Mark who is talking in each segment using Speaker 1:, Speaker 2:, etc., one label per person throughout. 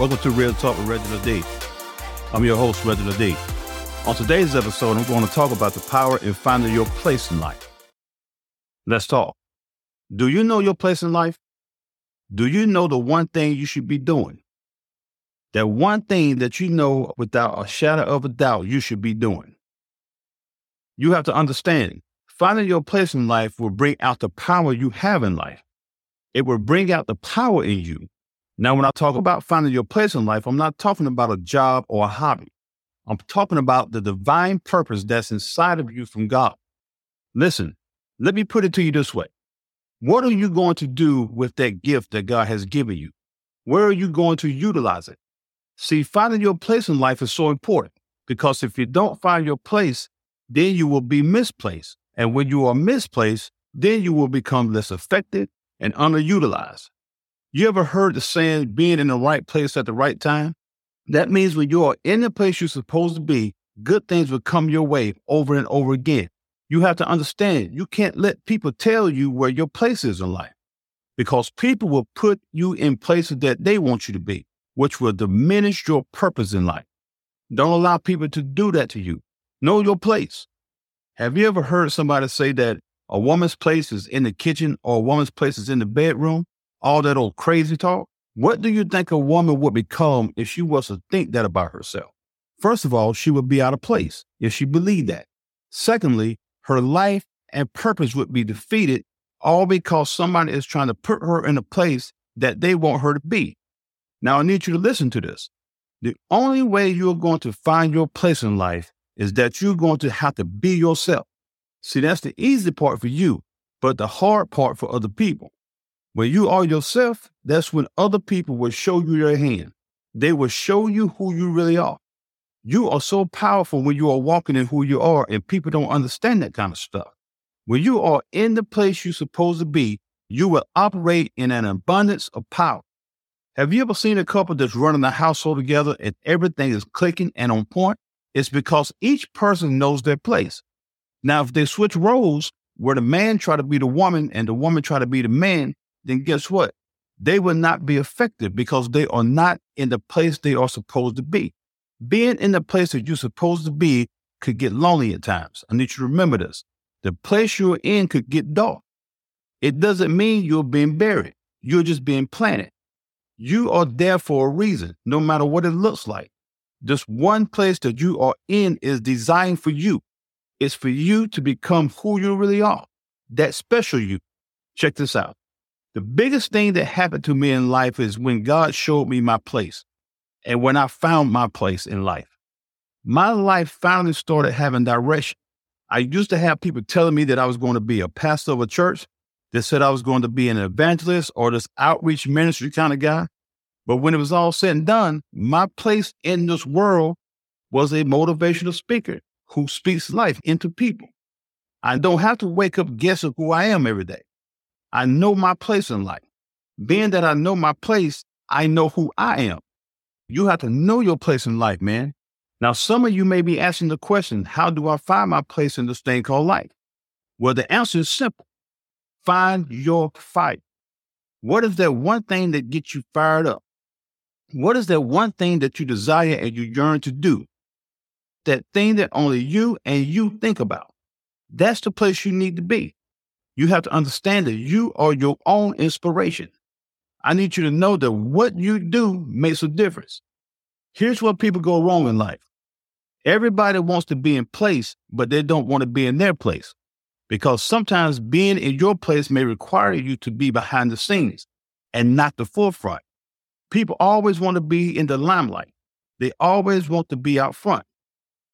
Speaker 1: Welcome to Real Talk with Reginald D. I'm your host, Reginald D. On today's episode, I'm going to talk about the power in finding your place in life. Let's talk. Do you know your place in life? Do you know the one thing you should be doing? That one thing that you know without a shadow of a doubt you should be doing. You have to understand, finding your place in life will bring out the power you have in life. It will bring out the power in you. Now, when I talk about finding your place in life, I'm not talking about a job or a hobby. I'm talking about the divine purpose that's inside of you from God. Listen, let me put it to you this way. What are you going to do with that gift that God has given you? Where are you going to utilize it? See, finding your place in life is so important because if you don't find your place, then you will be misplaced. And when you are misplaced, then you will become less effective and underutilized. You ever heard the saying, being in the right place at the right time? That means when you are in the place you're supposed to be, good things will come your way over and over again. You have to understand, you can't let people tell you where your place is in life because people will put you in places that they want you to be, which will diminish your purpose in life. Don't allow people to do that to you. Know your place. Have you ever heard somebody say that a woman's place is in the kitchen or a woman's place is in the bedroom, all that old crazy talk. What do you think a woman would become if she was to think that about herself? First of all, she would be out of place if she believed that. Secondly, her life and purpose would be defeated all because somebody is trying to put her in a place that they want her to be. Now, I need you to listen to this. The only way you're going to find your place in life is that you're going to have to be yourself. See, that's the easy part for you, but the hard part for other people. When you are yourself, that's when other people will show you their hand. They will show you who you really are. You are so powerful when you are walking in who you are, and people don't understand that kind of stuff. When you are in the place you're supposed to be, you will operate in an abundance of power. Have you ever seen a couple that's running a household together and everything is clicking and on point? It's because each person knows their place. Now, if they switch roles where the man try to be the woman and the woman try to be the man, then guess what? They will not be effective because they are not in the place they are supposed to be. Being in the place that you're supposed to be could get lonely at times. I need you to remember this. The place you're in could get dark. It doesn't mean you're being buried. You're just being planted. You are there for a reason, no matter what it looks like. This one place that you are in is designed for you It's for you to become who you really are, that special you. Check this out. The biggest thing that happened to me in life is when God showed me my place and when I found my place in life. My life finally started having direction. I used to have people telling me that I was going to be a pastor of a church. They said I was going to be an evangelist or this outreach ministry kind of guy. But when it was all said and done, my place in this world was a motivational speaker who speaks life into people. I don't have to wake up guessing who I am every day. I know my place in life. Being that I know my place, I know who I am. You have to know your place in life, man. Now, some of you may be asking the question, how do I find my place in this thing called life? Well, the answer is simple. Find your fight. What is that one thing that gets you fired up? What is that one thing that you desire and you yearn to do? that thing that only you and you think about. That's the place you need to be. You have to understand that you are your own inspiration. I need you to know that what you do makes a difference. Here's where people go wrong in life. Everybody wants to be in place, but they don't want to be in their place. Because sometimes being in your place may require you to be behind the scenes and not the forefront. People always want to be in the limelight. They always want to be out front.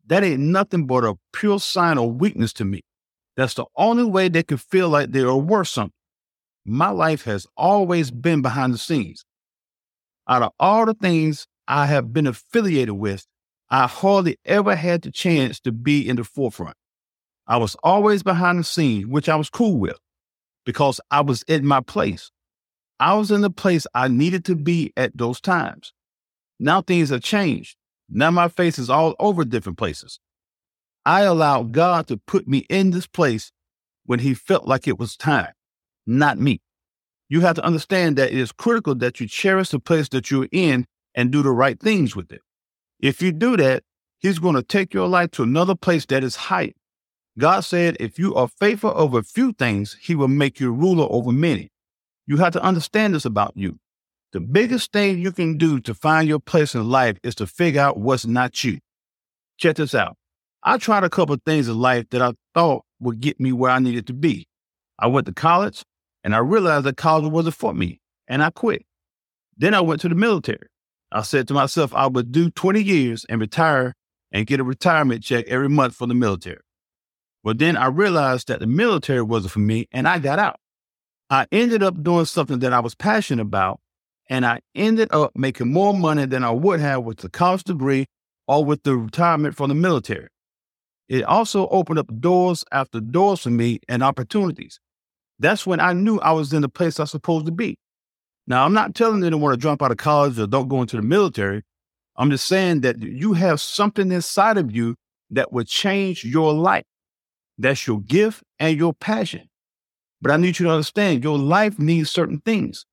Speaker 1: That ain't nothing but a pure sign of weakness to me. That's the only way they can feel like they are worth something. My life has always been behind the scenes. Out of all the things I have been affiliated with, I hardly ever had the chance to be in the forefront. I was always behind the scenes, which I was cool with because I was in my place. I was in the place I needed to be at those times. Now things have changed. Now my face is all over different places. I allowed God to put me in this place when He felt like it was time, not me. You have to understand that it is critical that you cherish the place that you're in and do the right things with it. If you do that, He's going to take your life to another place that is higher. God said, if you are faithful over a few things, He will make you ruler over many. You have to understand this about you. The biggest thing you can do to find your place in life is to figure out what's not you. Check this out. I tried a couple of things in life that I thought would get me where I needed to be. I went to college and I realized that college wasn't for me and I quit. Then I went to the military. I said to myself, I would do 20 years and retire and get a retirement check every month for the military. But then I realized that the military wasn't for me and I got out. I ended up doing something that I was passionate about and I ended up making more money than I would have with the college degree or with the retirement from the military. It also opened up doors after doors for me and opportunities. That's when I knew I was in the place I was supposed to be. Now, I'm not telling anyone to jump out of college or don't go into the military. I'm just saying that you have something inside of you that will change your life. That's your gift and your passion. But I need you to understand your life needs certain things.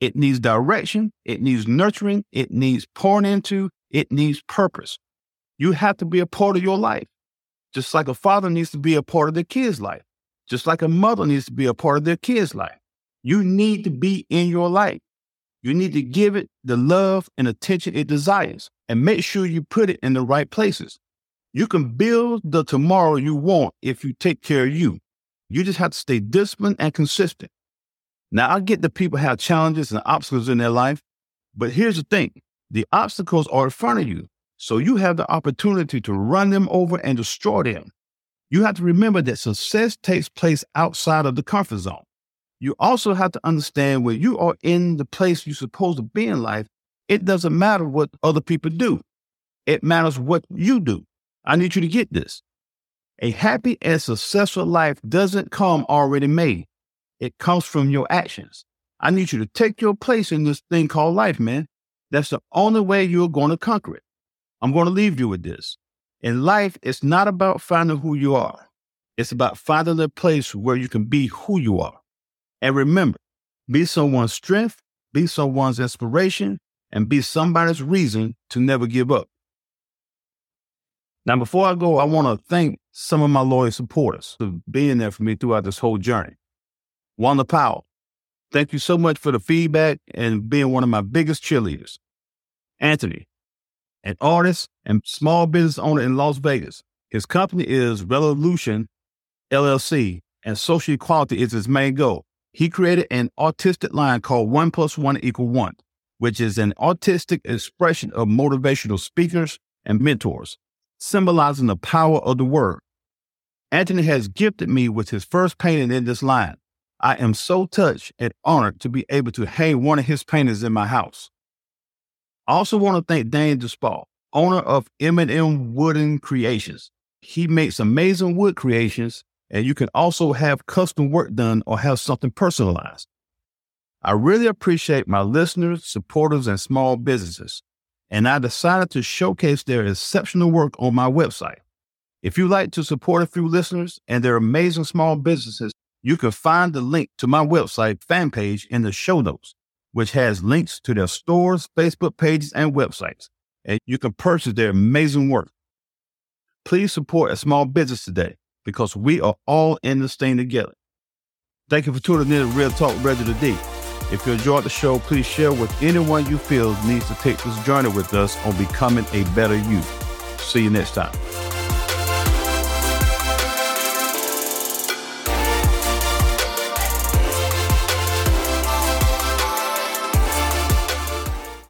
Speaker 1: It needs direction, it needs nurturing, it needs pouring into, it needs purpose. You have to be a part of your life, just like a father needs to be a part of their kid's life, just like a mother needs to be a part of their kid's life. You need to be in your life. You need to give it the love and attention it desires and make sure you put it in the right places. You can build the tomorrow you want if you take care of you. You just have to stay disciplined and consistent. Now, I get that people have challenges and obstacles in their life, but here's the thing the obstacles are in front of you, so you have the opportunity to run them over and destroy them. You have to remember that success takes place outside of the comfort zone you also have to understand when you are in the place you're supposed to be in life, it doesn't matter what other people do. It matters what you do. I need you to get this. A happy and successful life doesn't come already made. It comes from your actions. I need you to take your place in this thing called life, man. That's the only way you're going to conquer it. I'm going to leave you with this. In life, it's not about finding who you are. It's about finding a place where you can be who you are. And remember, be someone's strength, be someone's inspiration, and be somebody's reason to never give up. Now, before I go, I want to thank some of my loyal supporters for being there for me throughout this whole journey. Wanda Powell, thank you so much for the feedback and being one of my biggest cheerleaders. Anthony, an artist and small business owner in Las Vegas. His company is ReLoveUtion LLC, and social equality is his main goal he created an artistic line called One Plus One Equal One, which is an artistic expression of motivational speakers and mentors, symbolizing the power of the word. Anthony has gifted me with his first painting in this line. I am so touched and honored to be able to hang one of his paintings in my house. I also want to thank Dan Despaw, owner of M&M Wooden Creations. He makes amazing wood creations and you can also have custom work done or have something personalized. I really appreciate my listeners, supporters, and small businesses, and I decided to showcase their exceptional work on my website. If you'd like to support a few listeners and their amazing small businesses, you can find the link to my website fan page in the show notes, which has links to their stores, Facebook pages, and websites, and you can purchase their amazing work. Please support a small business today because we are all in this thing together. Thank you for tuning in to Real Talk Reginald D. If you enjoyed the show, please share with anyone you feel needs to take this journey with us on becoming a better you. See you next time.